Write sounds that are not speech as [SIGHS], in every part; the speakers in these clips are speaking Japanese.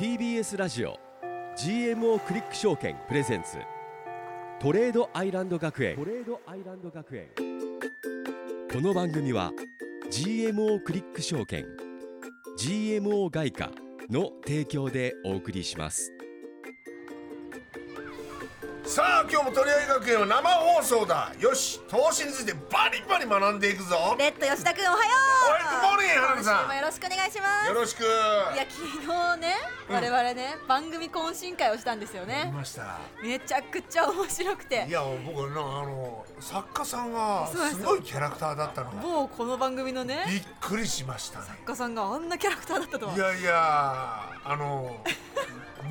TBS ラジオ GMO クリック証券プレゼンツトレードアイランド学園。トレードアイランド学園。この番組は GMO クリック証券 GMO 外貨の提供でお送りします。さあ今日も鳥合学園は生放送だ。よし投資についてバリバリ学んでいくぞ。レッド吉田君おはよう。おいグッモーニング花火さ今週もよろしくお願いします。んよろしく。いや昨日ね、我々ね番組懇親会をしたんですよ見ねました。めちゃくちゃ面白くて。いや僕なあの作家さんがすすごいキャラクターだったの。がもうこの番組のねびっくりしましたね。作家さんがあんなキャラクターだったとは。いやいやあの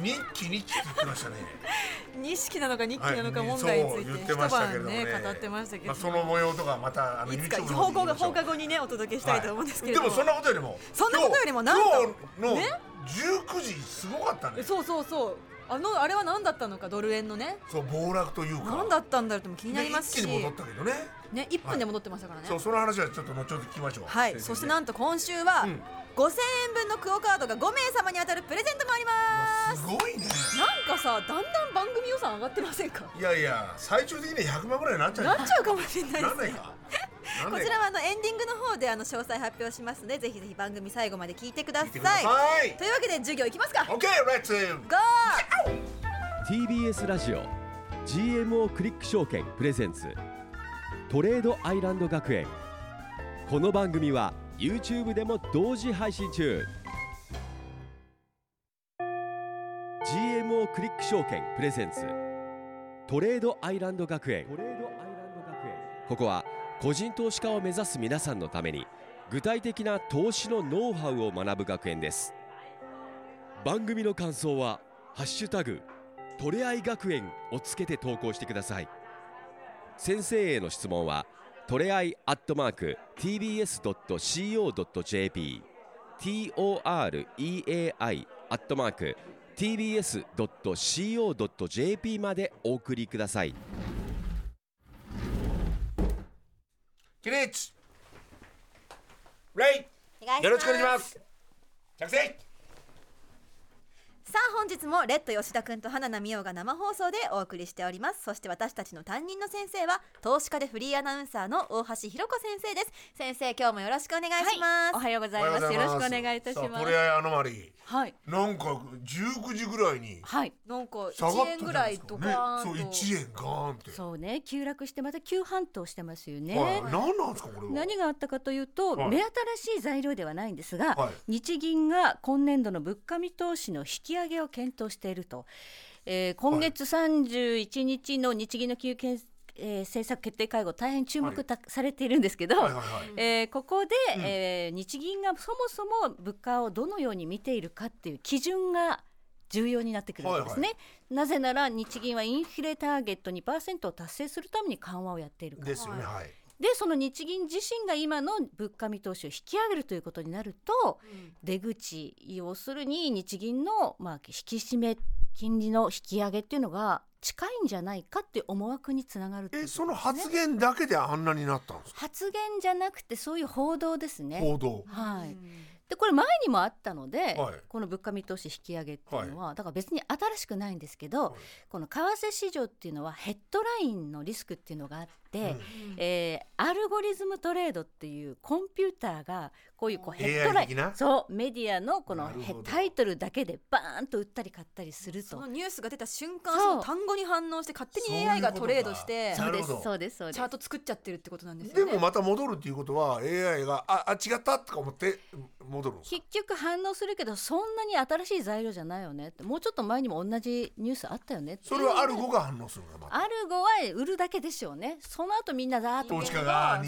日記日記って言ってましたね。錦なのか日記なのかはい問題についてて一ましたけどね。晩ね語ってましたけどまあ、その模様とかまたあのいつか放課後放課後にねお届けしたいと思うんですけれども、でもそんなことよりもそんなことよりもなんと今日のね19時すごかったね。そうそうそうあのあれは何だったのかドル円のね。そう暴落というか。何だったんだろうっても気になりますし。で一気に戻ったけどね。ね1分で戻ってましたからね。そうその話はちょっと後ほど聞きましょう。はい、先生そしてなんと今週は、うん。5000円分のクオカードが5名様に当たるプレゼントもあります。すごいね。なんかさだんだん番組予算上がってませんか？いやいや最終的には100万ぐらいになっちゃうなっちゃうかもしれないですねなんないか？こちらはあのエンディングの方であの詳細発表しますのでぜひぜひ番組最後まで聞いてください。聞いてください。というわけで授業いきますか。OK レッツ GO! TBS ラジオ GMO クリック証券プレゼンツトレードアイランド学園。この番組は YouTube でも同時配信中。GMO クリック証券プレゼンツトレードアイランド学園。ここは個人投資家を目指す皆さんのために具体的な投資のノウハウを学ぶ学園です。番組の感想は「ハッシュタグトレアイ学園」をつけて投稿してください。先生への質問はトレアイアットマーク TBS.CO.JP TOREAI アットマーク TBS.CO.JP までお送りください。起立レお願いイよろしくお願いします。着席さあ本日もレッド吉田くんと花奈美桜が生放送でお送りしております。そして私たちの担任の先生は投資家でフリーアナウンサーの大橋ひろ子先生です。先生今日もよろしくお願いします、おはようございます。よろしくお願いいたします。トレアノマリーはい。なんか19時ぐらいにはい。なんか下がった1円ぐらいドカーンと、ね、そう1円ガーンって。そうね、急落してまた急反騰してますよね。はい、何なんですかこれは。何があったかというと、はい。目新しい材料ではないんですが、はい。日銀が今年度の物価見通しの引き上げを検討していると、えー今月31日の日銀の金融えー政策決定会合大変注目た、されているんですけど、はいはいはい。えーここで、えー日銀がそもそも物価をどのように見ているかっていう基準が重要になってくるんですね、なぜなら日銀はインフレターゲット2%を達成するために緩和をやっているから。ですよねはいでその日銀自身が今の物価見通しを引き上げるということになると、出口要するに日銀の、まあ、引き締め金利の引き上げっていうのが近いんじゃないかっていう思惑につながるっていうえその発言だけであんなになったんですか？発言じゃなくてそういう報道ですね。報道。はい、でこれ前にもあったので、はい。この物価見通し引き上げっていうのは、だから別に新しくないんですけど、この為替市場っていうのはヘッドラインのリスクっていうのがあって、えーアルゴリズムトレードっていうコンピューターがこういうこうヘッドラインそうメディアのこのタイトルだけでバーンと売ったり買ったりすると。その。ニュースが出た瞬間その単語に反応して勝手に AI がトレードしてかそうです。そうです。そうです。チャート作っちゃってるってことなんですでよね。もまた戻るっていうことは AI がああ違ったとか思って戻るんですか？結局反応するけどそんなに新しい材料じゃないよねって。もうちょっと前にも同じニュースあったよねそれはアルゴが反応するのかまた。アルゴは売るだけでしょうねその後みんなザーッと投資家が。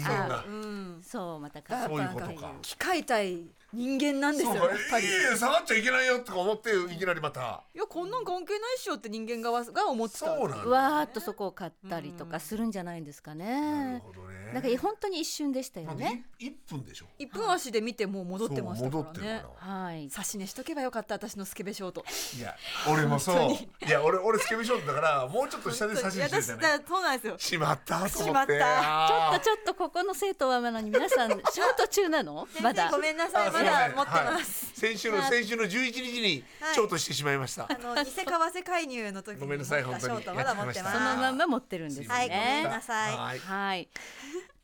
そうまたそういうこと買か機械対人間なんですよやっぱり。下がっちゃいけないよとか思っていきなりまた。いやこんなん関係ないっしょって人間側が思ってた。そうなんだわーっとそこを買ったりとかするんじゃないんですかなねるほどね。だから本当に一瞬でしたよね。い一分でしょ。1分足で見てもう戻ってましたからね。はい。差し値しとけばよかった私のスケベショート。いや俺もそう。本いや俺俺スケベショートだからもうちょっと下で差しいやしてるじゃない。私だそうなんですよ。しまったと思ってしまったちょっとちょっとここの生徒はなのに皆さん。ショート中なの？まだ。ごめんなさいだ持ってます、はい。先週の先週の11日にはいショートしてしまいました、あの偽為替介入の時にごめんなさい持ったショートまだ持ってます。そのまんま持ってるんですはいごめんね。なさい。はい。はい。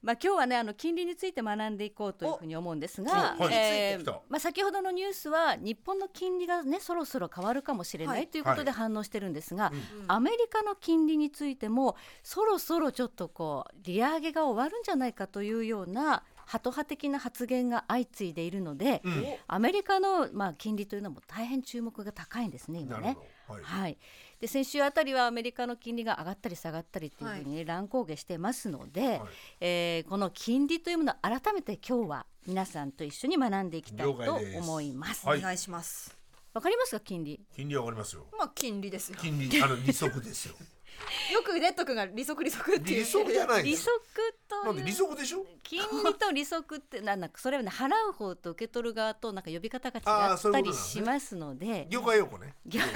まあ今日はねあの金利について学んでいこうというふうに思うんですが、おはい。え金利についてきた。まあ先ほどのニュースは日本の金利がねそろそろ変わるかもしれなはい。いということでは反応してるんですが、アメリカの金利についてもそろそろちょっとこう利上げが終わるんじゃないかというようなハト派的な発言が相次いでいるので、うん。アメリカのまあ金利というのも大変注目が高いんですね今ね。なるほ。ど、はい。はい、で先週あたりはアメリカの金利が上がったり下がったりっていうふうにね乱高下してますので、はい。えーこの金利というものを改めて今日は皆さんと一緒に学んでいきたいと思います。はい。お願いします。わかりますか金利？金利上がりますよ。まあ金利ですよ。金利あの利息ですよ [LAUGHS] よくレッド君が利息利息っていう。利息じゃない利息となんで利息でしょ？金利と利息ってなんだかそれはね払う方と受け取る側となんか呼び方が違ったりしますので。業界用語ね。逆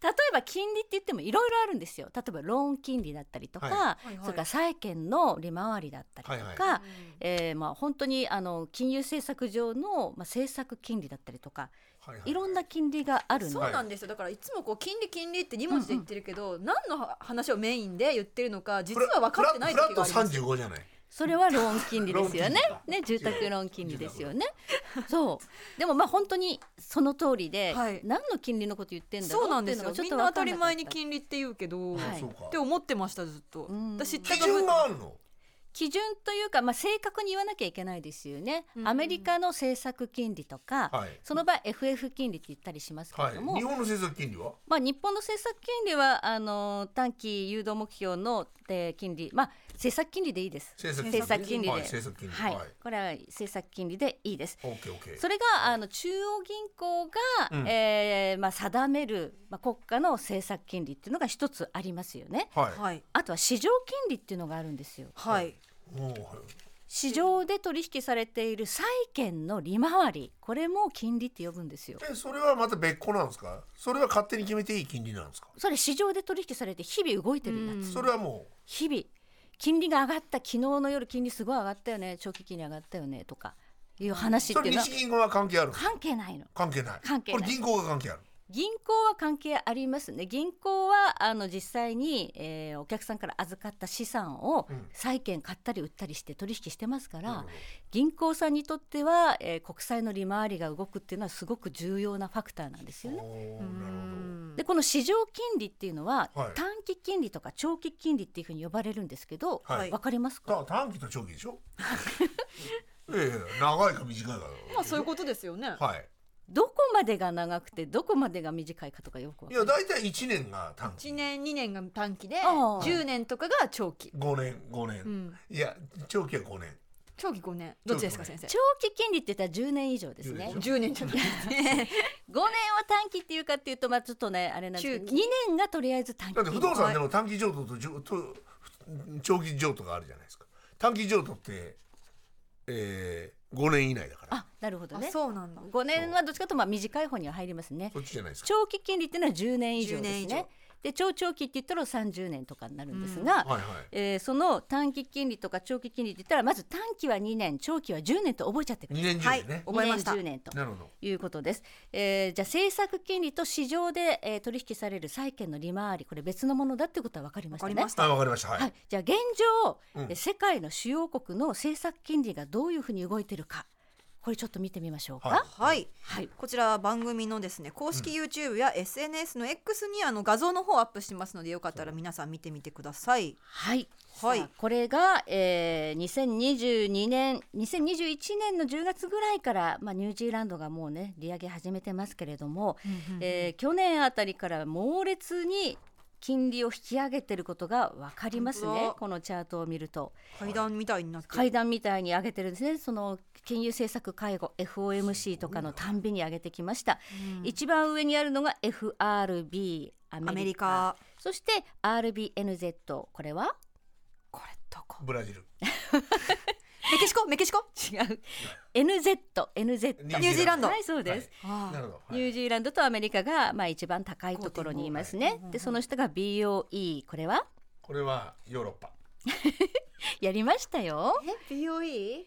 例えば金利って言ってもいろいろあるんですよ。例えばローン金利だったりとか、はい。はいはい。それから債券の利回りだったりとか、はいえーまあ、本当にあの金融政策上の、まあ、政策金利だったりとかはいろんな金利があるの。そうなんですよ。だからいつもこう金利金利って2文字で言ってるけど、何の話をメインで言ってるのか実は分かってないフラット時があります35じゃない？それはローン金利ですよね。ね住宅ローン金利ですよね。そう。でもまあ本当にその通りで、はい。何の金利のこと言ってんだろそううっていうのがちょっなんですよ。みんな当たり前に金利って言うけど、はい。って思ってましたずっと、ん。私知った基準があるの？基準というか、まあ、正確に言わなきゃいけないですよね、うん。アメリカの政策金利とか、はい。その場合 FF 金利って言ったりしますけはいれども、日本の政策金利は？まあ、日本の政策金利はあの短期誘導目標の、えー金利、まあ、政策金利でいいです。政策政策金利で、はい政策金利。はい。はい。これは政策金利でいいです。オッケーオッケー。それがあの中央銀行が、うん。えーまあ、定める、まあ、国家の政策金利っていうのが一つありますよね。はい。はい。あとは市場金利っていうのがあるんですよ。はい。おーはい。市場で取引されている債券の利回り。これも金利って呼ぶんですよ。えそれはまた別個なんですか？それは勝手に決めていい金利なんですか？それ市場で取引されて日々動いてるやつ。それはも日々金利が上がった昨日の夜金利すごい上がったよね長期金利上がったよねとかいう話っていうのは。日銀は関係ある関係ないの。関係ない。関係ない。これ銀行が関係ある銀行は関係ありますね。銀行はあの実際に、えーお客さんから預かった資産をうん。債券買ったり売ったりして取引してますから、なるほど。銀行さんにとっては、えー国債の利回りが動くっていうのはすごく重要なファクターなんですよね。でこの市場金利っていうのは、はい。短期金利とか長期金利っていうふうに呼ばれるんですけど、わ、はい。かりますか？短期と長期でしょ？[LAUGHS] ええ長いか短いかまあそういうことですよね、はいどこまでが長くてどこまでが短いかとかよくい。や大体1年が短期。1年2年が短期でああ。10年とかが長期、5年5年、うん、いや長期は5年。長期5年。どっちですか長期先生長期金利って言ったら10年以上ですね。10 10年じゃないですね。5年は短期っていうかっていうとまあちょっとねあれなんですけど中2年がとりあえず短期。だって不動産でも短期譲渡とじょと長期譲渡があるじゃないですか。短期譲渡って、えー、5年以内だから。あなるほどあねそうなんだ。5年はどっちかというとまあ短い方には入りますね。そっちじゃないですか。長期金利っていうのは10年以上10です年以上。ねで超長期って言ったら30年とかになるんですが、はいはい。えーその短期金利とか長期金利って言ったらまず短期は2年長期は10年と覚えちゃってくだ2さい。年10年ね、覚えました。2年10年となるほど。いうことです、えーじゃあ政策金利と市場で、えー取引される債券の利回りこれ別のものだってことは分かりましたね。わかりました。あわかりました。はい、はい、じゃあ現状、うん。え世界の主要国の政策金利がどういうふうに動いてるかこれちょっと見てみましょうか。はい。はい。はい。こちらは番組のですね公式 YouTube や SNS の X にあの画像の方をアップしてますのでよかったら皆さん見てみてください。はい、はい。これが、えー、2022年2021年の10月ぐらいから、まあ、ニュージーランドがもうね利上げ始めてますけれども、えー去年あたりから猛烈に金利を引き上げてることが分かりますねこのチャートを見ると。階段みたいになってる。階段みたいに上げてるんですね。その金融政策会合 FOMC とかのたんびに上げてきました、一番上にあるのが FRB アメリカ。アメリカ。そして RBNZ これは？これどこ？ブラジル [LAUGHS] メキシコ？メキシコ？違う。NZ NZ ニュージーランド。はいそうです、ニュージーランドとアメリカがまあ一番高いところにいますね。でその下が BOE これは？これはヨーロッパ。[LAUGHS] やりましたよ。え？BOE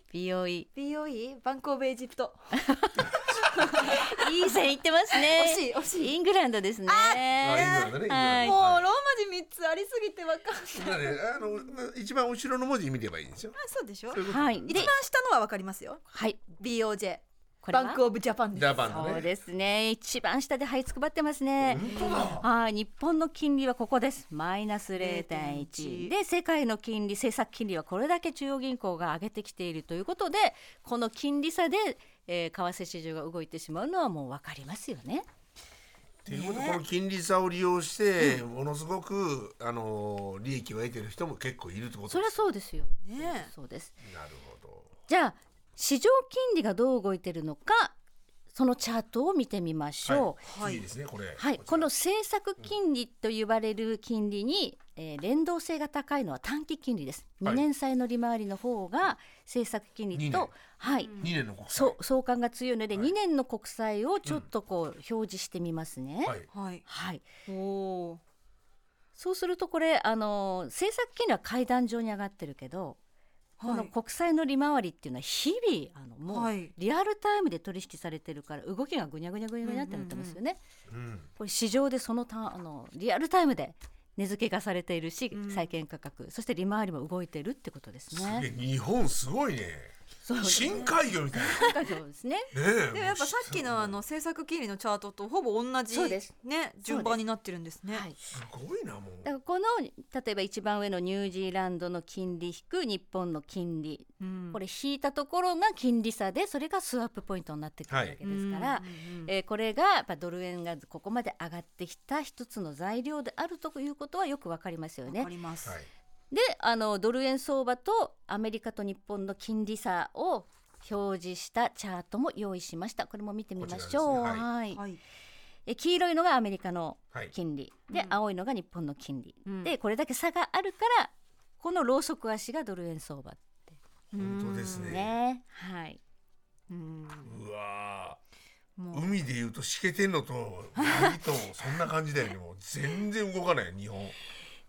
BOE バンコブエジプト [LAUGHS] [LAUGHS] いい線いってますね。惜しい惜しい。イングランドですね。あイングランドねはいもうローマ字三つありすぎてわかんない。あの一番後ろの文字見ればいいんですよ。あそうでしょ？そうはい。一番下のはわかりますよ。はい。BOJ これは？バンクオブジャパンです。そうですね。一番下で這いつくばってますね。本当だ。はい。日本の金利はここです。マイナス0.1 0.1で世界の金利政策金利はこれだけ中央銀行が上げてきているということでこの金利差で、えー為替市場が動いてしまうのはもう分かりますよね。ということでこの金利差を利用してものすごくあの利益を得てる人も結構いるってことそれはです。そうです。よねそうです。なるほど。じゃあ市場金利がどう動いてるのかそのチャートを見てみましょう、はい。次ですねこれ。はい、この政策金利と呼ばれる金利に、えー連動性が高いのは短期金利です。はい2年債の利回りの方が政策金利と、はい、二年の国債。そう相関が強いので、はい2年の国債をちょっとこう表示してみますね。はい。はいはい、おおそうするとこれあの政策金利は階段状に上がってるけど、この国債の利回りっていうのは日々あのもうはいリアルタイムで取引されてるから動きがぐにゃぐにゃぐにゃぐにゃってなってますよね。うん。これ市場でそのたあのリアルタイムで値付けがされているし、うん債券価格そして利回りも動いてるってことですね。日本すごいね。そう深海魚みたいそうですね。な。ねえ。でもやっぱさっきのあの政策金利のチャートとほぼ同じね順番になってるんですね。はい。すごいなもう。だからこの例えば一番上のニュージーランドの金利引く日本の金利、うんこれ引いたところが金利差でそれがスワップポイントになってくるわけですから、えーこれがやっぱドル円がここまで上がってきた一つの材料であるということはよくわかりますよねわか。ります。はい。であのドル円相場とアメリカと日本の金利差を表示したチャートも用意しましたこれも見てみましょう、ねはいはい。え黄色いのがアメリカのはい。金利で、うん青いのが日本の金利、うんでこれだけ差があるからこのローソク足がドル円相場本当ですね。ねはいうん。うわ海でいうとしけてんのと海とそんな感じだよね。もう全然動かない日本。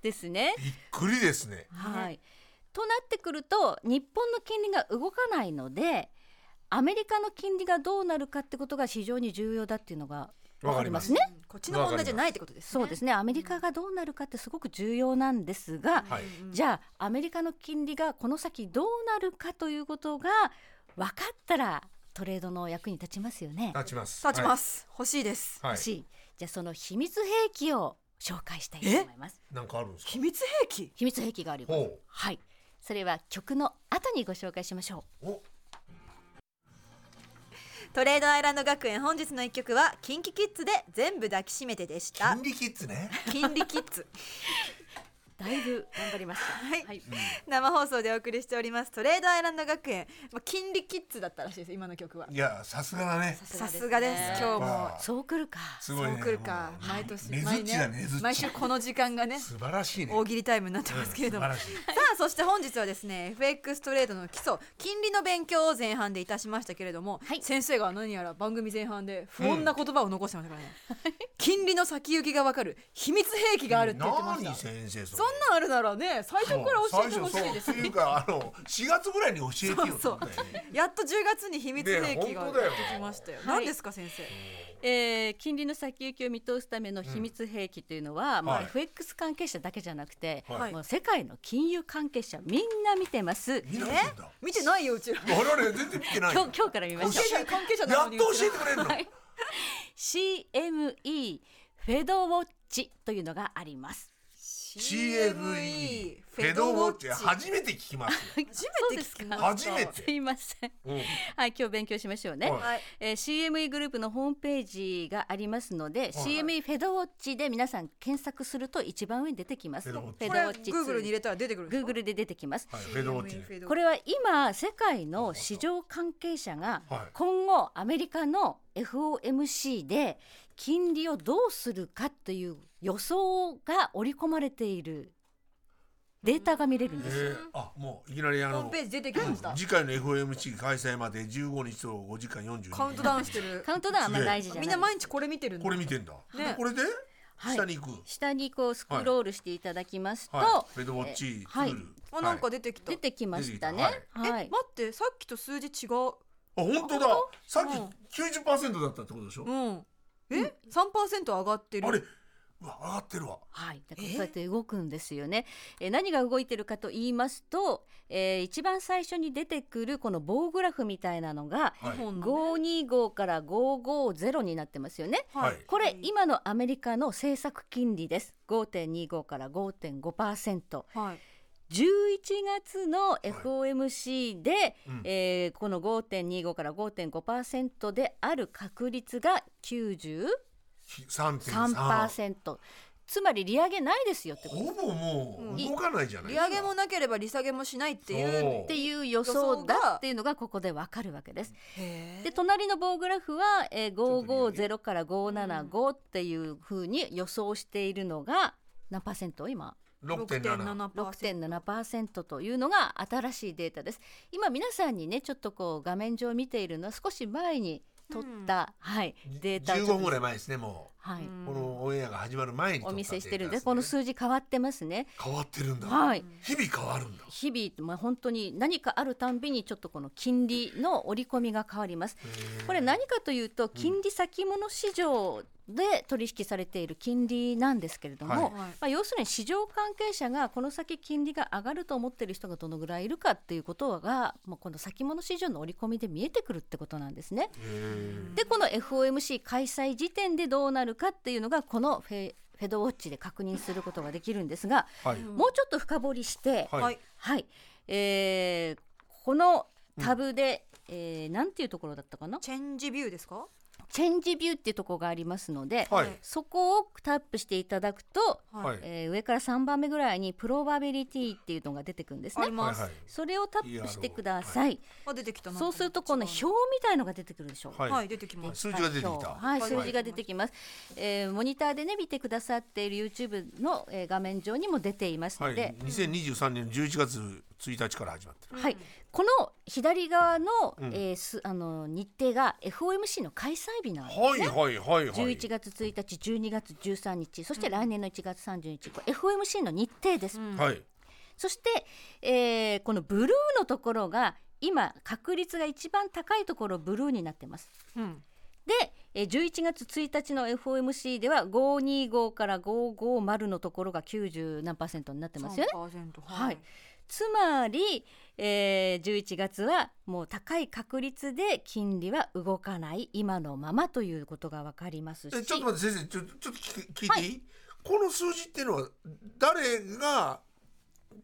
ですねびっくりですね。はいとなってくると日本の金利が動かないのでアメリカの金利がどうなるかってことが非常に重要だっていうのがわかりますね。うんこっちの問題じゃないってことですね。そうですねアメリカがどうなるかってすごく重要なんですが、はい。じゃあアメリカの金利がこの先どうなるかということが分かったらトレードの役に立ちますよね。立ちます。。立ちますす。欲しいです。はい。欲しいじゃあその秘密兵器を紹介したいと思います。なんかあるんですか？秘。密兵器？秘密兵器があります。ほはいそれは曲の後にご紹介しましょう。トレードアイランド学園本日の一曲はキンキキッズで全部抱きしめてでした金。利キッズね。金利キッズ。だいぶ頑張りました。はいはい、生放送でお送りしておりますトレードアイランド学園。まあ金利キッズだったらしいです今の曲は。いやさすがだね。さすがです。今日もまあそう来るか。すごいね。そう来るか毎年毎ね。毎週この時間がね素晴らしいね。大喜利タイムになってますけれども、うんさあそして本日はですね FX トレードの基礎金利の勉強を前半でいたしましたけれども、はい先生が何やら番組前半で不穏な言葉を残してましたからね、金利の先行きがわかる秘密兵器があるって言ってました何先生そそんなんあるならね最初から教えてほしいですそう最初そう。っていうかあの4月ぐらいに教えてよってそう。ことだよねやっと10月に秘密兵器がね出てきましたよ、い何ですか先生？えー金利の先行きを見通すための秘密兵器というのは、まあはい FX 関係者だけじゃなくて、はい。もう世界の金融関係者みんな見てます。みんな見てんだ。見てないようちら。[LAUGHS] 我々全然見てないよ今日今日から見まし者関係者なやっと教えてくれるの、はい。CME フェドウォッチというのがあります。CFE フェドウォッチ初めて聞きますよ。[LAUGHS] 初めて聞きました初めて。すいません。うん。はい、今日勉強しましょうね。はい。はいえー CME グループのホームページがありますので、CME フェドウォッチで皆さん検索すると一番上に出てきます。フェドウォッチ。Google に入れたら出てくる Google で出てきます。はいフェドウォッチ。ねこれは今世界の市場関係者がはい。今後アメリカの FOMC で金利をどうするかという予想が織り込まれているデータが見れるんです。えー、あもういきなりあのホームページ出てきました。次回の FOMC 開催まで15日と5時間42分カウントダウンしてる。[LAUGHS] カウントダウンはあんま大事じゃないみんな毎日これ見てるんだ。これ見てんだ、ね。でこれではい。下に行く、下にこうスクロールしていただきますと、はい。フェドウォッチツール、はい、あなんか出てきた。出てきましたね。はい。待ってさっきと数字違う。あ本当だ。さっうんき90%だったってことでしょ、うん。え？三パーセント上がってる。あれうわ上がってるわはい、だからえそうやって動くんですよね。えー何が動いてるかと言いますと、えー一番最初に出てくるこの棒グラフみたいなのがはい日本の525から550になってますよね。はいこれ今のアメリカの政策金利です。5.25から5.5%。はい11月の FOMC で、うんえーこの5.25から5.5%である確率が93%。3.3つまり利上げないですよってこと。ほぼもう動かないじゃない利ですか。上げもなければ利下げもしないっていそう。うっていう予想だっていうのがここでわかるわけです。で隣の棒グラフは、えー、550から575っていうふうに予想しているのが何パーセント？今。6.7 6.7%というのが新しいデータです。今皆さんにねちょっとこう画面上見ているのは少し前に取った、はい、データをちょっと15分ぐらい前ですねもはい、このオンエアが始まる前に撮ったお見せしてる。んでこの数字変わってますね。変わってるんだ、はい、日々変わるんだ。日々、まあ、本当に何かあるたんびにちょっとこの金利の織り込みが変わります。これ何かというと金利先物市場で取引されている金利なんですけれども、はい。はい。まあ、要するに市場関係者がこの先金利が上がると思っている人がどのぐらいいるかっていうことがもうこの先物市場の織り込みで見えてくるってことなんですね。へでこの FOMC 開催時点でどうなるかっていうのがこのフェフェドウォッチで確認することができるんですが、ーはい。もうちょっと深掘りして、はい。はい。はい、えーこのタブで、えーなんていうところだったかな？チェンジビューですか？チェンジビューっていうところがありますので、はい。そこをタップしていただくと、はい。えー上から3番目ぐらいにプロバビリティっていうのが出てくるんですね。それをタップしてください。あ出てきたなそうするとこの表みたいのが出てくるでしょう。はい。はい出てきます。数字が出てきた。はい、はい数字が出てきます、えーモニターでね見てくださっている YouTube の、えー画面上にも出ていますはい。ので、2023年11月1日から始まってる。はい、この左側の,、うん。えーすあの日程が FOMC の開催日なんですね。はいはいはいはい。11月1日、12月13日、そして来年の1月30日、これ FOMC の日程です。うん。はい。そして、えーこのブルーのところが今確率が一番高いところブルーになってます。うん。で、えー11月1日の FOMC では525から550のところが90何パーセントになってますよね。3%はい、つまり、えー11月はもう高い確率で金利は動かない今のままということが分かりますし。えちょっと待って先生ちょちょっと聞聞いていい、この数字っていうのは誰が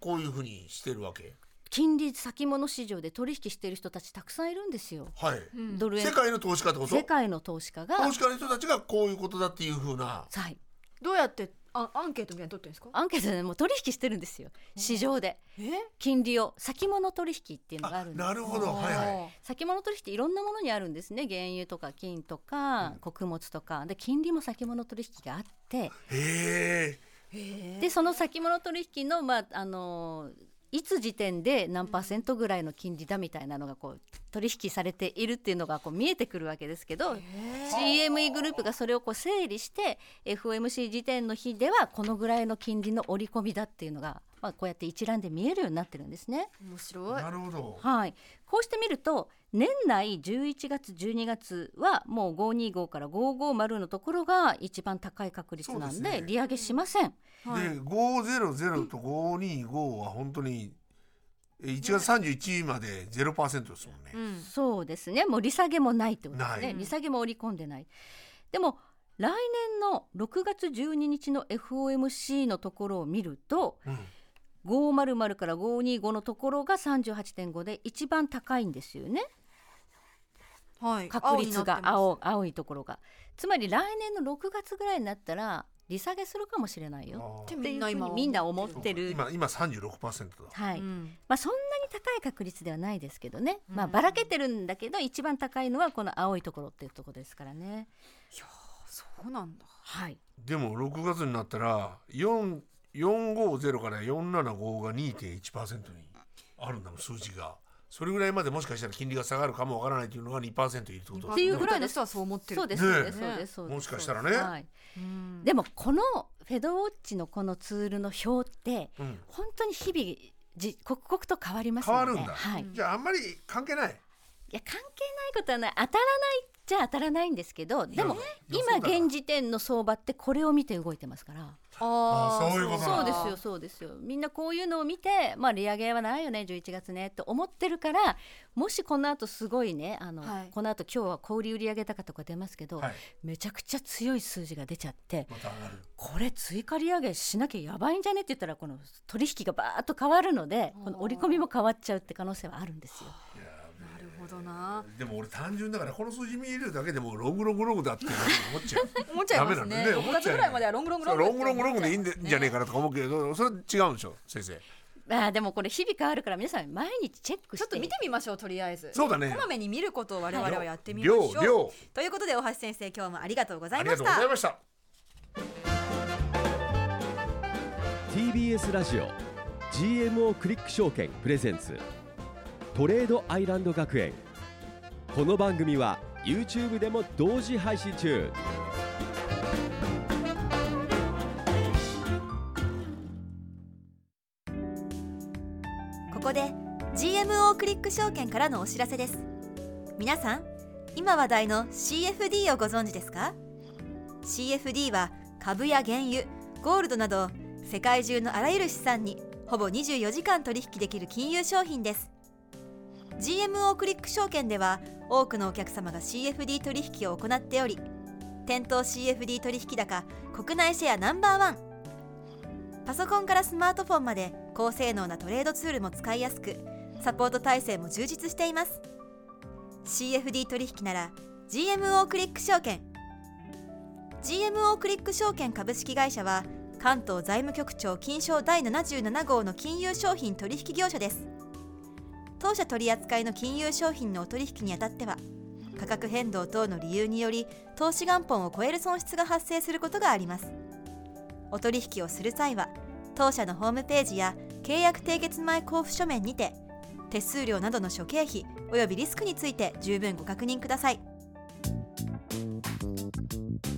こういうふうにしてるわけ？金利先物市場で取引している人たちたくさんいるんですよ。はい、うん。ドル円。世界の投資家ってこと？世界の投資家が。投資家の人たちがこういうことだっていうふうな。はい、どうやってあアンケートみたいに取ってるんですか？アンケートでもう取引してるんですよ。市場で。え？金利を先物取引っていうのがああるんです。なるほど。はいはい。先物取引っていろんなものにあるんですね。原油とか金とか、穀物とか。で金利も先物取引があって。へえへでその先物取引のまああのいつ時点で何パーセントぐらいの金利だみたいなのがこう取引されているっていうのがこう見えてくるわけですけど CME グループがそれをこう整理して FOMC 時点の日ではこのぐらいの金利の織り込みだっていうのが、まあ、こうやって一覧で見えるようになってるんですね。面白い。なるほど。はい、こうしてみると年内11月12月はもう525から550のところが一番高い確率なんで利上げしません。はい。で500と525は本当にえ1月31まで0%ですもんね、うん。そうですね。もう利下げもないってことですね。利下げも織り込んでない。でも来年の6月12日の FOMC のところを見るとうん500から525のところが38.5で一番高いんですよね。はい。確率が青青青いところが。つまり来年の6月ぐらいになったら利下げするかもしれないよ。っていうふうに今みんな思ってる。今今36%だ。はい、うん。まあそんなに高い確率ではないですけどね、まあうんばらけてるんだけど一番高いのはこの青いところっていうところですからね。そうなんだ。はいでも6月になったら4 450から475が2.1%にあるんだもん数字が。それぐらいまでもしかしたら金利が下がるかもわからないというのが2%いるってことっていうぐらいの人はそう思ってる。そうです。ねそうですそうです。そうですもしかしたらね。はい、うんでもこのフェドウォッチのこのツールの表ってうん。本当に日々じ刻々と変わります変わるんだ。はい、いじゃああんまり関係ない。や関係ないことはない当たらないじゃ当たらないんですけどでも今現時点の相場ってこれを見て動いてますからあそういうことそうですよそうですよ。みんなこういうのを見てまあ利上げはないよね11月ねって思ってるからもしこの後すごいねあの、はい。この後今日は小売売上高とか出ますけど、はい。めちゃくちゃ強い数字が出ちゃってまこれ追加利上げしなきゃやばいんじゃね？って言ったらこの取引がバーッと変わるのでこの織り込みも変わっちゃうって可能性はあるんですよ。どな。でも俺単純だからこの数字見るだけでもロングロングロングだって思っちゃう。[LAUGHS] 思っちゃいますね。ダメなんだね。思6っちゃうよね月ぐらいまではロングロングロングロングロングロングでいいんでじゃねえかなとか思うけどそれ違うんでしょ先生。あーでもこれ日々変わるから皆さん毎日チェックして。ちょっと見てみましょうとりあえず。そうだね。こまめに見ることを我々はやってみましょう。量量ということで大橋先生今日もありがとうございましありがとうございたました。TBS ラジオ GMO クリック証券プレゼンツトレードアイランド学園。この番組は YouTube でも同時配信中。ここで GMO クリック証券からのお知らせです。皆さん今話題の CFD をご存知ですか？CFD は株や原油ゴールドなど世界中のあらゆる資産にほぼ24時間取引できる金融商品です。GMO クリック証券では多くのお客様が CFD 取引を行っており店頭 CFD 取引高国内シェアナンバーワン。パソコンからスマートフォンまで高性能なトレードツールも使いやすくサポート体制も充実しています。CFD 取引なら GMO クリック証券。GMO クリック証券株式会社は関東財務局長金賞第77号の金融商品取引業者です。当社取扱いの金融商品のお取引にあたっては価格変動等の理由により投資元本を超える損失が発生することがあります。お取引をする際は当社のホームページや契約締結前交付書面にて手数料などの諸経費およびリスクについて十分ご確認ください。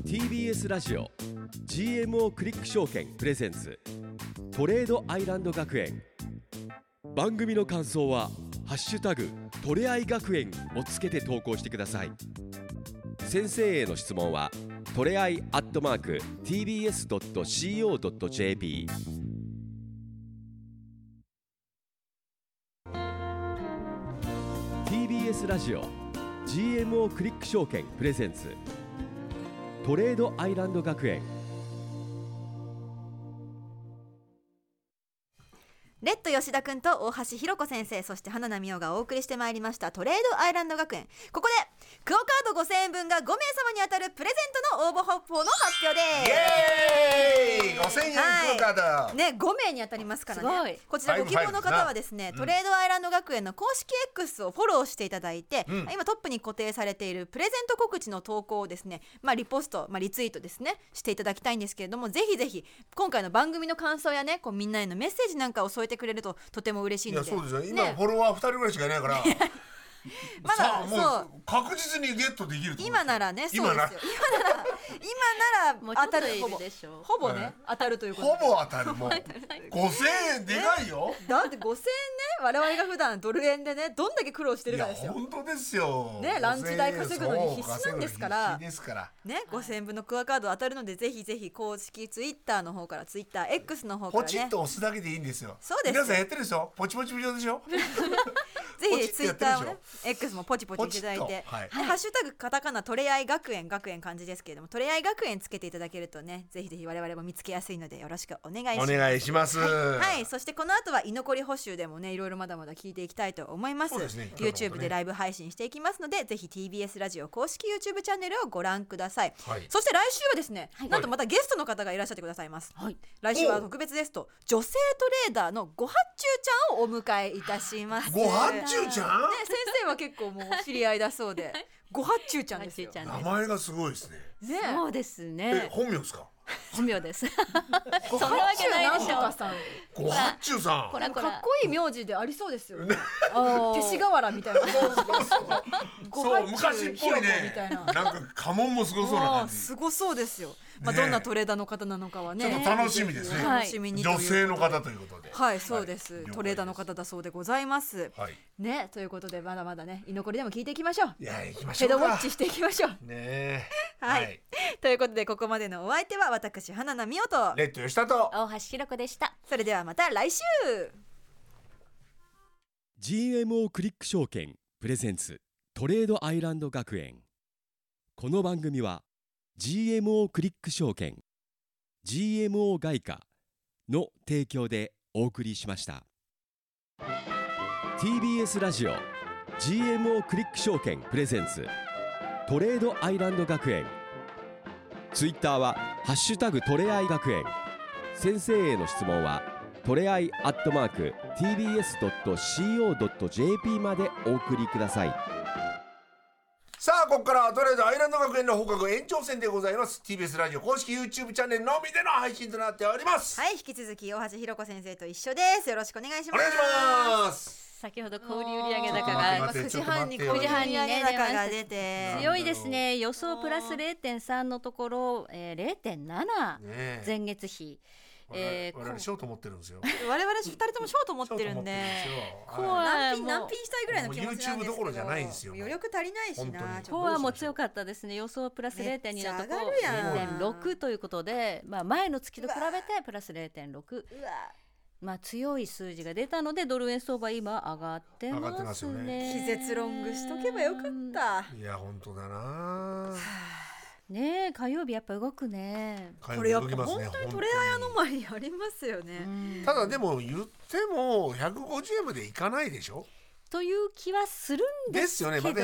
TBS ラジオ GMO クリック証券プレゼンツトレードアイランド学園。番組の感想は「ハッシュタグトレアイ学園」をつけて投稿してください。先生への質問はトレアイアットマーク TBS.CO.JP TBS ラジオ GMO クリック証券プレゼンツ。トレードアイランド学園。レッド吉田くんと大橋ひろ子先生そして花奈美桜がお送りしてまいりましたトレードアイランド学園。ここでクオカード5000円分が5名様に当たるプレゼントの応募方法の発表です。イエーイ5000円クオカード。ね、5名に当たりますからすごい。ねこちらご希望の方はですね、トレードアイランド学園の公式 X をフォローしていただいて、うん。今トップに固定されているプレゼント告知の投稿をですね、まあ、リポスト、まあ、リツイートですねしていただきたいんですけれどもぜひぜひ今回の番組の感想やねこうみんなへのメッセージなんかを添えてくれるととても嬉しいいので。やそうですよ。今ね。フォロワー2人ぐらいしかいないから [LAUGHS] [LAUGHS] まださあもそう。う確実にゲットできると思う。今ならねそう今なですよ。[LAUGHS] 今なら今なら当たるほぼでしょほぼね、はい当たるということで。ほぼ当たるもう。[LAUGHS] 5000円でかいよ。だって5000円ね我々が普段ドル円でねどんだけ苦労してるかですよ。本当ですよ。ねランチ代稼ぐのに必死なんですから。ですから。ね、5000円分のクアカード当たるのでぜひぜひ公式ツイッターの方からツイッター X の方からね。ポチッと押すだけでいいんですよ。そうです。皆さんやってるでしょ？ポチポチ無料でしょ？ぜひツイッターをね X もポチポチいただいて、はい。でハッシュタグカタカナトレアイ学園学園漢字ですけれどもトレアイ学園つけていただけるとねぜひぜひ我々も見つけやすいのでよろしくお願いします。お願いします。はい、そしてこの後は居残り補修でもねいろいろまだまだ聞いていきたいと思います。そうですね。YouTube でライブ配信していきますのでぜひ TBS ラジオ公式 YouTube チャンネルをご覧ください、はい。そして来週はですね、はい。なんとまたゲストの方がいらっしゃってくださいます、はい。来週は特別ゲスト女性トレーダーのごはっちゅうちゃんをお迎えいたします。ごはっちゅうちゃん？ね、先生は結構もう知り合いだそうで。[LAUGHS] ごはっちゅうちゃんですよ。ごはっちゅうちゃん名前がすごいですね。ね。そうですえね本名ですか？本名です。ご [LAUGHS] そんなわけないでしょ。なんとかさんごはっちゅうさん。こらこからっこいい名字でありそうですよね。おー。勅使河原みたいなそうそうそうごそうはっちゅ昔っぽいねみたいな。なんか家紋もすごそうなすごそうですよ、まあ、ねどんなトレーダーの方なのかはね。ちょっと楽しみですね。楽しみに女性の方ということで。はいそうです、はい。トレーダーの方だそうでございます。はい。ねということでまだまだね居残りでも聞いていきましょう。いや行きましヘょうか。ドウォッチしていきましょう。ねえ。はい。ということでここまでのお相手は私花名美代と。レッド吉田と。大橋ひろ子でした。それではまた来週。GMO クリック証券プレゼンツトレードアイランド学園。この番組は GMO クリック証券 GMO 外貨の提供でお送りしました。TBS ラジオ GMO クリック証券プレゼンツトレードアイランド学園。ツイッターは「ハッシュタグトレアイ学園」先生への質問はトレアイアットマーク TBS.CO.JP までお送りください。さあここからはトレードアイランド学園の放課後延長戦でございます。TBS ラジオ公式 YouTube チャンネルのみでの配信となっております、はい引き続き大橋ひろ子先生と一緒です。よろしくお願いします。お願いします。先ほど小売売上高が待って9時半に小売売上高が出て強いですね。予想プラス0.3のところ、えー、0.7ねえ。前月比えー我々ショート持ってるんですよ。我々二人ともショート持ってるんで。コはアも何ピン何ピンしたいぐらいの気持ちなんですけど。YouTube どころじゃないんですよ余力足りないしな。コアも強かったですね予想プラス0.2のとこめっちゃ上がるやん。0.6ということで、まあ、前の月と比べてプラス0.6うわ。まあ強い数字が出たのでドル円相場今上がってますね。すよね。気絶ロングしとけばよかった。いいや本当だな [SIGHS] ねえ火曜日やっぱ動くね、これやっぱ動きますね本当にトレアヤの前にありますよね。うん。ただでも言っても150円までいかないでしょ？という気はするんでですすけど。よね。また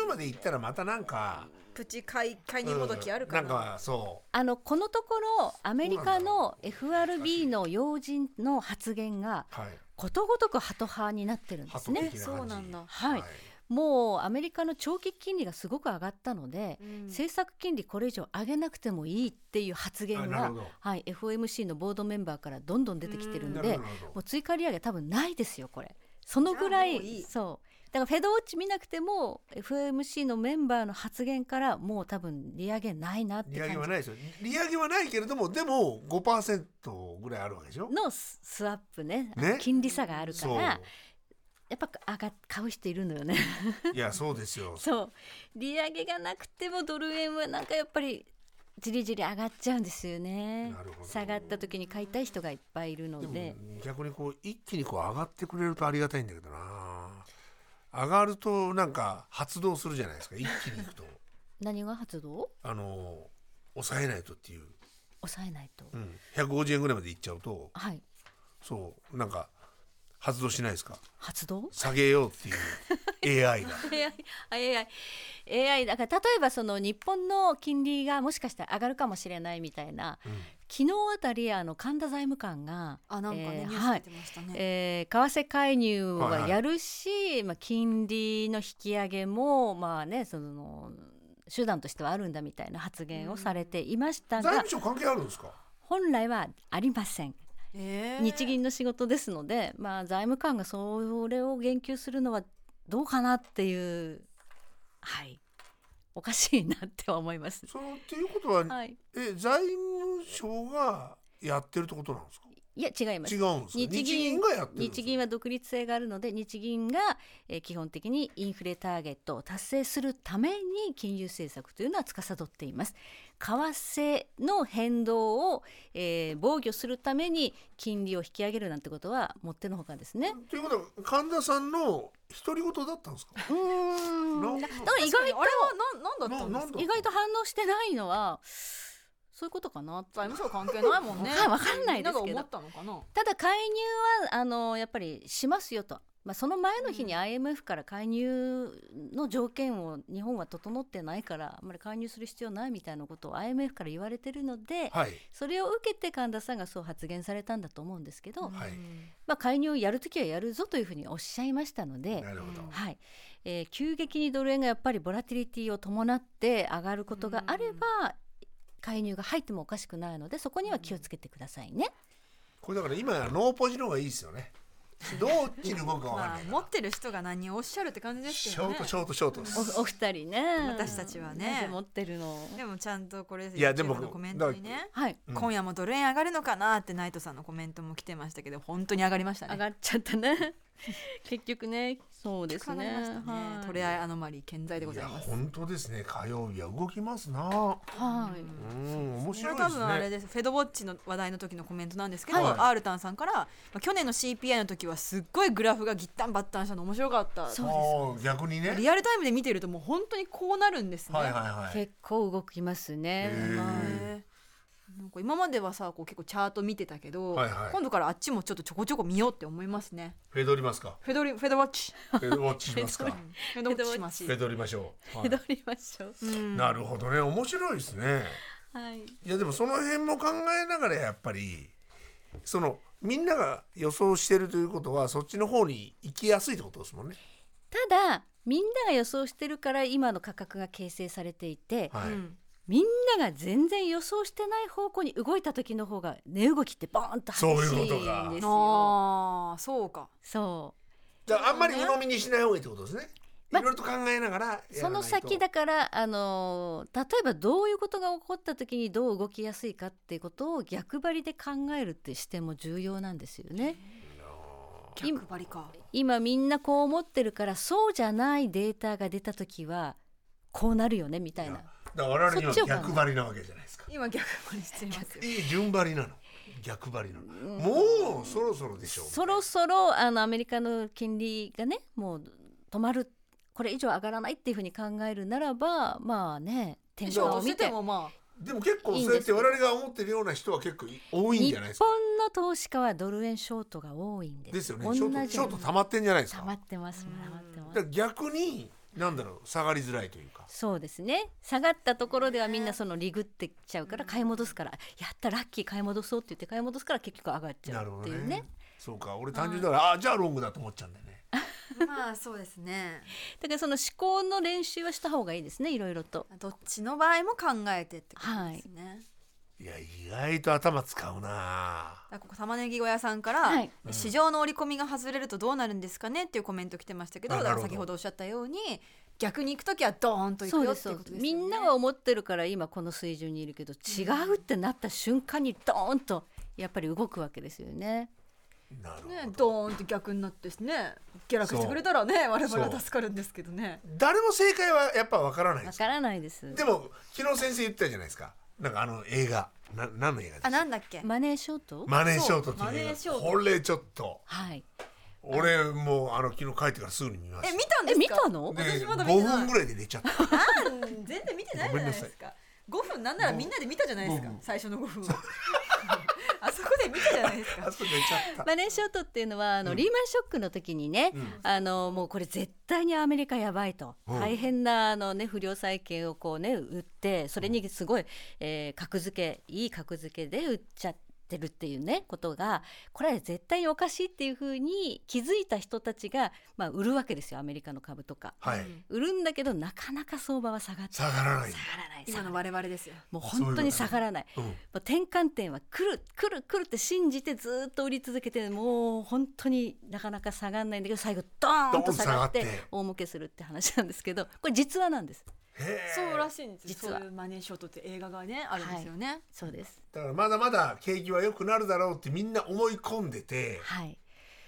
150までいったらまたなんかプチ買い買いにもどきあるかうん。なんかそあのこのところアメリカの FRB の要人の発言がうはい。ことごとくハト派になってるんですね。ハト的。な感じ。そうなんだ。はいもうアメリカの長期金利がすごく上がったので、うん。政策金利これ以上上げなくてもいいっていう発言がはい、FOMC のボードメンバーからどんどん出てきてるんで、なるほどなるほど。もう追加利上げ多分ないですよこれ。そのぐらいそう。だからフェドウォッチ見なくても FOMC のメンバーの発言からもう多分利上げないなって利感じ。上げはないですよ。利上げはないけれどもでも5%ぐらいあるわけでしょ。のススワップね。ね。金利差があるからやっぱ上が買う人いるのよね。いやそうですよ。[LAUGHS] そう。利上げがなくてもドル円はなんかやっぱりじりじり上がっちゃうんですよね。なるほど。下がった時に買いたい人がいっぱいいるので。でも逆にこう一気にこう上がってくれるとありがたいんだけどな。上がるとなんか発動するじゃないですか。一気にいくと。[LAUGHS] 何が発動？あの抑えないとっていう、抑えないと、うん、150円ぐらいまでいっちゃうと。はい。そう。なんか発動しないですか？発動？下げようっていう AI が。[LAUGHS] AI, AI, AI だから例えばその日本の金利がもしかしたら上がるかもしれないみたいな、昨日あたりあの神田財務官があなんかね、えーニュース出てましたね、えー為替介入はいははいやるし、まあ、金利の引き上げもまあねその手段としてはあるんだみたいな発言をされていました財が、務省関係あるんですか？本来はありませんえー。日銀の仕事ですので、まあ、財務官がそれを言及するのはどうかなっていうはい。おかしいなって思います。そのっていうことは、はい、え財務省がやってるってことなんですか？いや違います。違うんですか日銀日銀がやってるんです日銀は独立性があるので日銀が、えー基本的にインフレターゲットを達成するために金融政策というのは司っています。為替の変動を、えー防御するために金利を引き上げるなんてことはもってのほかですね。ということは神田さんの独り言だったんですか？うーん。なだだから意外あれはななんだったんですか？意外と反応してないのはそういうことかな財務省関係ないもんね。[LAUGHS] わかんないですけど。たのかな。ただ介入はあのやっぱりしますよと、まあ、その前の日に IMF から介入の条件を日本は整ってないからあんまり介入する必要ないみたいなことを IMF から言われてるので、はい。それを受けて神田さんがそう発言されたんだと思うんですけど、はい。まあ、介入をやるときはやるぞというふうにおっしゃいましたので。なるほど、はい。えー急激にドル円がやっぱりボラティリティを伴って上がることがあれば、介入が入ってもおかしくないのでそこには気をつけてくださいね。これだから今やノーポジの方がいいですよね。どっちに動くかわかんまあないから。持ってる人が何をおっしゃるって感じですシけどねョートショートショートです。おお二人ね。私たちはね。持ってるの。でもちゃんとこれいやでもコメントにねはい。うん。今夜もドル円上がるのかなってナイトさんのコメントも来てましたけど本当に上がりましたね。上がっちゃったね [LAUGHS] 結局ねそうですね。ね。はい。トレアアノマリー健在でございます。本当ですね。火曜日は動きますな。はい。うん面これ白いです多分あれねです。フェドウォッチの話題の時のコメントなんですけど、はい。アールタンさんから、まあ、去年の CPI の時はすっごいグラフがギッタンバッタンしたの面白かった。そうあー逆にね。リアルタイムで見てるともう本当にこうなるんですね、はいはいはい。結構動きますね。はいなんか今まではさこう結構チャート見てたけど、はいはい。今度からあっちもちょっとちょこちょこ見ようって思いますね。フェドりますか？フェドリフェドウォッチ。フェドウォッチしますか？[LAUGHS] フェドウォッチします。フェドりましょう、はい。戻りましょう。うん。なるほどね。面白いですね。はい。いやでもその辺も考えながらやっぱりそのみんなが予想してるということはそっちの方に行きやすいってことですもんね。ただみんなが予想してるから今の価格が形成されていて、はい。うんみんなが全然予想してない方向に動いた時の方が値動きってボーンと激しいんそういうことかですよ。ああそうかそうじゃああんまり鵜呑みにしない方がいいってことですね。いまろいろと考えながらやらないとその先だからあの例えばどういうことが起こった時にどう動きやすいかっていうことを逆張りで考えるって視点も重要なんですよね。逆張りか今みんなこう思ってるからそうじゃないデータが出た時はこうなるよねみたいな。だから我々には逆張りなわけじゃないですか。今逆張りしていますよいい順張りなの。逆張りなの。もうそろそろでしょう。そろそろあのアメリカの金利がねもう止まるこれ以上上がらないっていうふうに考えるならばまあね天井以上を見てもまあでも結構そうやって我々が思ってるような人は結構多いん日じゃないですか。本の投資家はドル円ショートが多いんです。ですよね。同じショートショート溜まってんじゃないですか。溜まってます溜まってますだから逆になんだろう下がりづらいというか。そうですね。下がったところではみんなそのリグってっちゃうから買い戻すからやったラッキー買い戻そうって言って買い戻すから結局上がっちゃうっていうね。ね。そうか。俺単純だからあじゃあロングだと思っちゃうんだよね。[LAUGHS] まあそうですね。だからその思考の練習はした方がいいですねいろいろと。どっちの場合も考えてってことですね、いや意外と頭使うな。ここ玉ねぎ小屋さんから、はい。市場の織り込みが外れるとどうなるんですかねっていうコメント来てましたけどあだからなるほど。先ほどおっしゃったように逆に行く時はドーンと行そうくよっていうことですよね。みんなが思ってるから今この水準にいるけど違うってなった瞬間にドーンとやっぱり動くわけですよね。なるほど、ねドーンって逆になってね。下落してくれたらね我々は助かるんですけどね。誰も正解はやっぱわからないですわからないです。でも昨日先生言ったじゃないですかなんかあの映画。な何の映画ですあなんだっけ？マネーショート？マネーショートっていうマネ映ーショート。画これちょっと。はい。俺もうあの昨日帰ってからすぐに見ましえ見たんですか？え見たの？た私まだで5見てない。分ぐらいで寝ちゃった。あ全然見てないじゃないですか5分なんならみんなで見たじゃないですか5分最初の5分は。[LAUGHS] あそこで見たじゃないですか。[LAUGHS] あそこで寝ちゃった。マネーショートっていうのはあの、うん。リーマンショックの時にね、うん。あのもうこれ絶対にアメリカやばいと、うん。大変なあの、ね、不良債権をこう、ね、売ってそれにすごい、えー格付けいい格付けで売っちゃってるっていうねことがこれは絶対におかしいっていうふうに気づいた人たちが、まあ、売るわけですよアメリカの株とか。はい。売るんだけどなかなか相場は下がって下がらない。下がらない。下今の我々ですよ。もう本当に下がらない。うん。もう転換点は来る来る来るって信じてずっと売り続けてもう本当になかなか下がらないんだけど最後ドーンと下がって。大儲けするって話なんですけどこれ実話なんですそうらしいんです実は。そういうマネーショートって映画がねあるんですよね、そうです。だからまだまだ景気は良くなるだろうってみんな思い込んでてはい。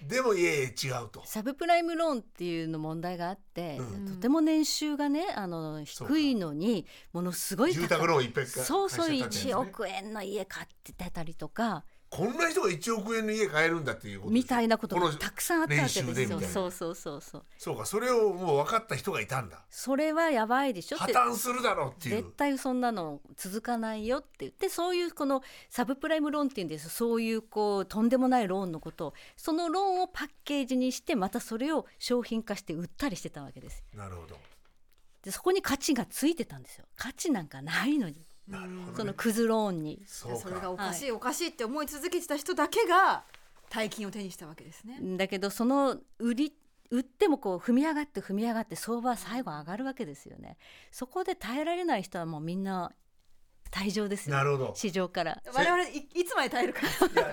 でもいえいえ違うと。サブプライムローンっていうの問題があって、うん。とても年収がねあの低いのにものすごい住宅ローンいっぱいかそうそう会社建てるんです1ね億円の家買ってたりとかこんな人が1億円の家買えるんだっていうことみたいなことがたくさんあったわけですよ。そうそうそうそう。そうかそれをもう分かった人がいたんだ。それはやばいでしょ破綻するだろうっていう。絶対そんなの続かないよって言ってそういうこのサブプライムローンっていうんですそういうこうとんでもないローンのことを。そのローンをパッケージにしてまたそれを商品化して売ったりしてたわけですなるほど。でそこに価値がついてたんですよ。価値なんかないのにねそのクズローンに。それがかおかしい、おかしいって思い続けてた人だけが大金を手にしたわけですね、だけどその売り売ってもこう踏み上がって踏み上がって相場は最後上がるわけですよね。そこで耐えられない人はもうみんな退場ですよ。なるほど。市場から。我々いいつまで耐えるか。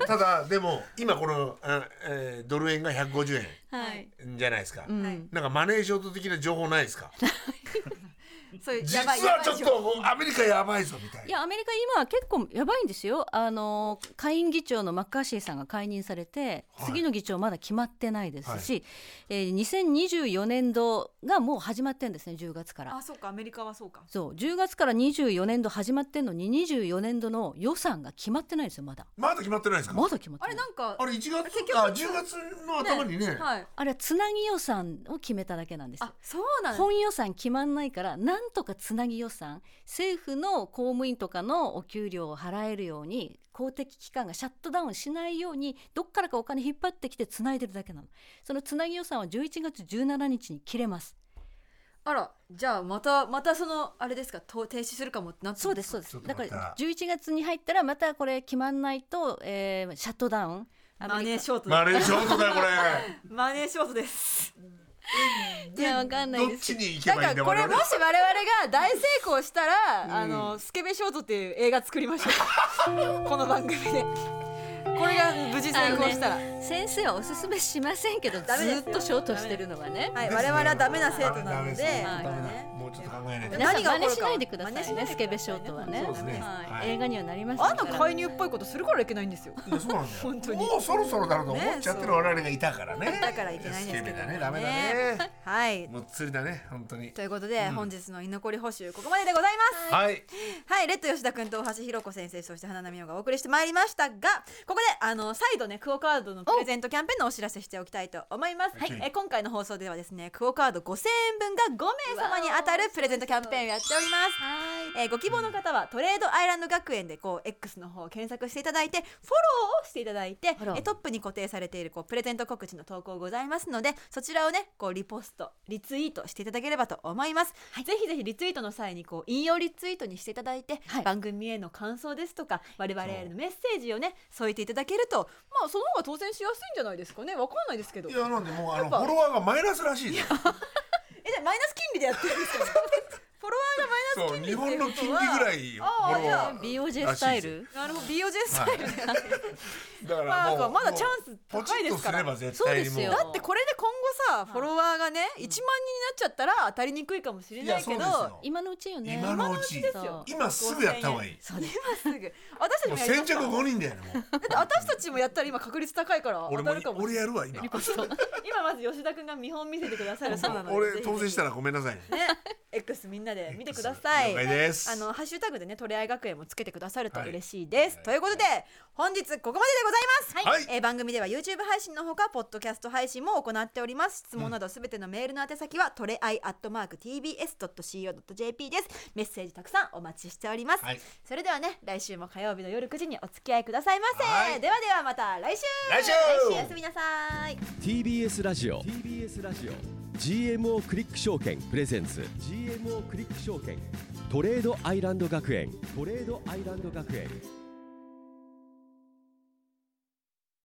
ただでも今この、あえードル円が150はい、円じゃないですか、うん。はい。なんかマネーショート的な情報ないですか？[LAUGHS] [LAUGHS] そういう実やばいはちょっともうアメリカやばいぞみたいな。いやアメリカ今は結構やばいんですよ。あの下院議長のマッカーシーさんが解任されて、はい。次の議長まだ決まってないですし、えー2024年度がもう始まってんですね10月から。あそうかアメリカはそうか。そう10月から24年度始まってんのに24年度の予算が決まってないんですよまだ。まだ決まってないですか？まだ決まってない。あれなんかあれ1月？結局あ10月の頭にね。はい。あれはつなぎ予算を決めただけなんですよ。あそうなんです。本予算決まんないからなんとかつなぎ予算政府の公務員とかのお給料を払えるように公的機関がシャットダウンしないようにどっからかお金引っ張ってきてつないでるだけなの。そのつなぎ予算は11月17日に切れます。あらじゃあまたまたそのあれですかと停止するかもってなってそうですそうです。だから11月に入ったらまたこれ決まんないと、えーシャットダウン。アマネーショートマネーショートだよこれ。マネーショートです [LAUGHS] [LAUGHS] いやわかんないどっですちに行けだばいいんだ？からこれもし我々が大成功したら、あのスケベショートっていう映画作りましょう。[LAUGHS] この番組でこれが無事成功したら、先生はおすすめしませんけどずダメですよ。っとショートしてるのはね。はい我々はダメな生徒なので。もうちょっと考えないと何が起こるか真似しないでくださいねスケベショートはね。そうですね。はい。はい。映画にはなりませんあから。んな介入っぽいことするからいけないんですよ。いやそうなんだよ。[LAUGHS] 本当に。もうそろそろだろうと思っちゃってる我々がいたからね。だからいけないんですけどスケベだね。ダメだね。はい。もう釣りだね本当に。ということで、本日の居残り補習ここまででございます。はい。はい、レッド吉田君と大橋ひろ子先生そして花奈美桜がお送りしてまいりましたがここであの再度ねクオカードのプレゼントキャンペーンのお知らせしておきたいと思います、はい。え今回の放送ではですねクオカード5000円分が5名様に当たるプレゼントキャンペーンをやっております。えーご希望の方はトレードアイランド学園でこう X の方を検索していただいてフォローをしていただいてえトップに固定されているこうプレゼント告知の投稿ございますのでそちらをねこうリポストリツイートしていただければと思います、ぜひぜひリツイートの際にこう引用リツイートにしていただいて、はい。番組への感想ですとか我々へのメッセージをね添えていただけるとまあその方が当選しやすいんじゃないですかね。わかんないですけど。いやなんでもうあのフォロワーがマイナスらしいです [LAUGHS] えじゃあマイナス金利でやってるんですか [LAUGHS] そう日本の金利ぐらいフォロワー BOJ スタイル？なるほど BOJ スタイル。[LAUGHS] だかまあらもうまだチャンス高いですから。そうですよ。だってこれで今後さフォロワーがね1万人になっちゃったら当たりにくいかもしれないけど。今のうちよね。今のうち。ですよ。今すぐやった方がいい。そう今すぐ。私たちも先着すから5人だよねだって私たちもやったら今確率高いから当たるかも俺やるわ今。今まず吉田君が見本見せてくださるそうなので俺当選したらごめんなさいね。ね。X みんなで見てください了解です。あのハッシュタグでねトレアイ学園もつけてくださると嬉しいです、はい。ということで本日ここまででございます、はい。えー番組では YouTube 配信のほかポッドキャスト配信も行っております。質問などすべてのメールの宛先は、トレアイアットマーク TBS.CO.JP です。メッセージたくさんお待ちしております、はい。それではね来週も火曜日の夜9時にお付き合いくださいませ、はい。ではではまた来週。来週。来週おやすみなさい。TBS ラジオ TBS ラジオ GMO クリック証券プレゼンツ。GMO クリック証券。トレードアイランド学園。トレードアイランド学園。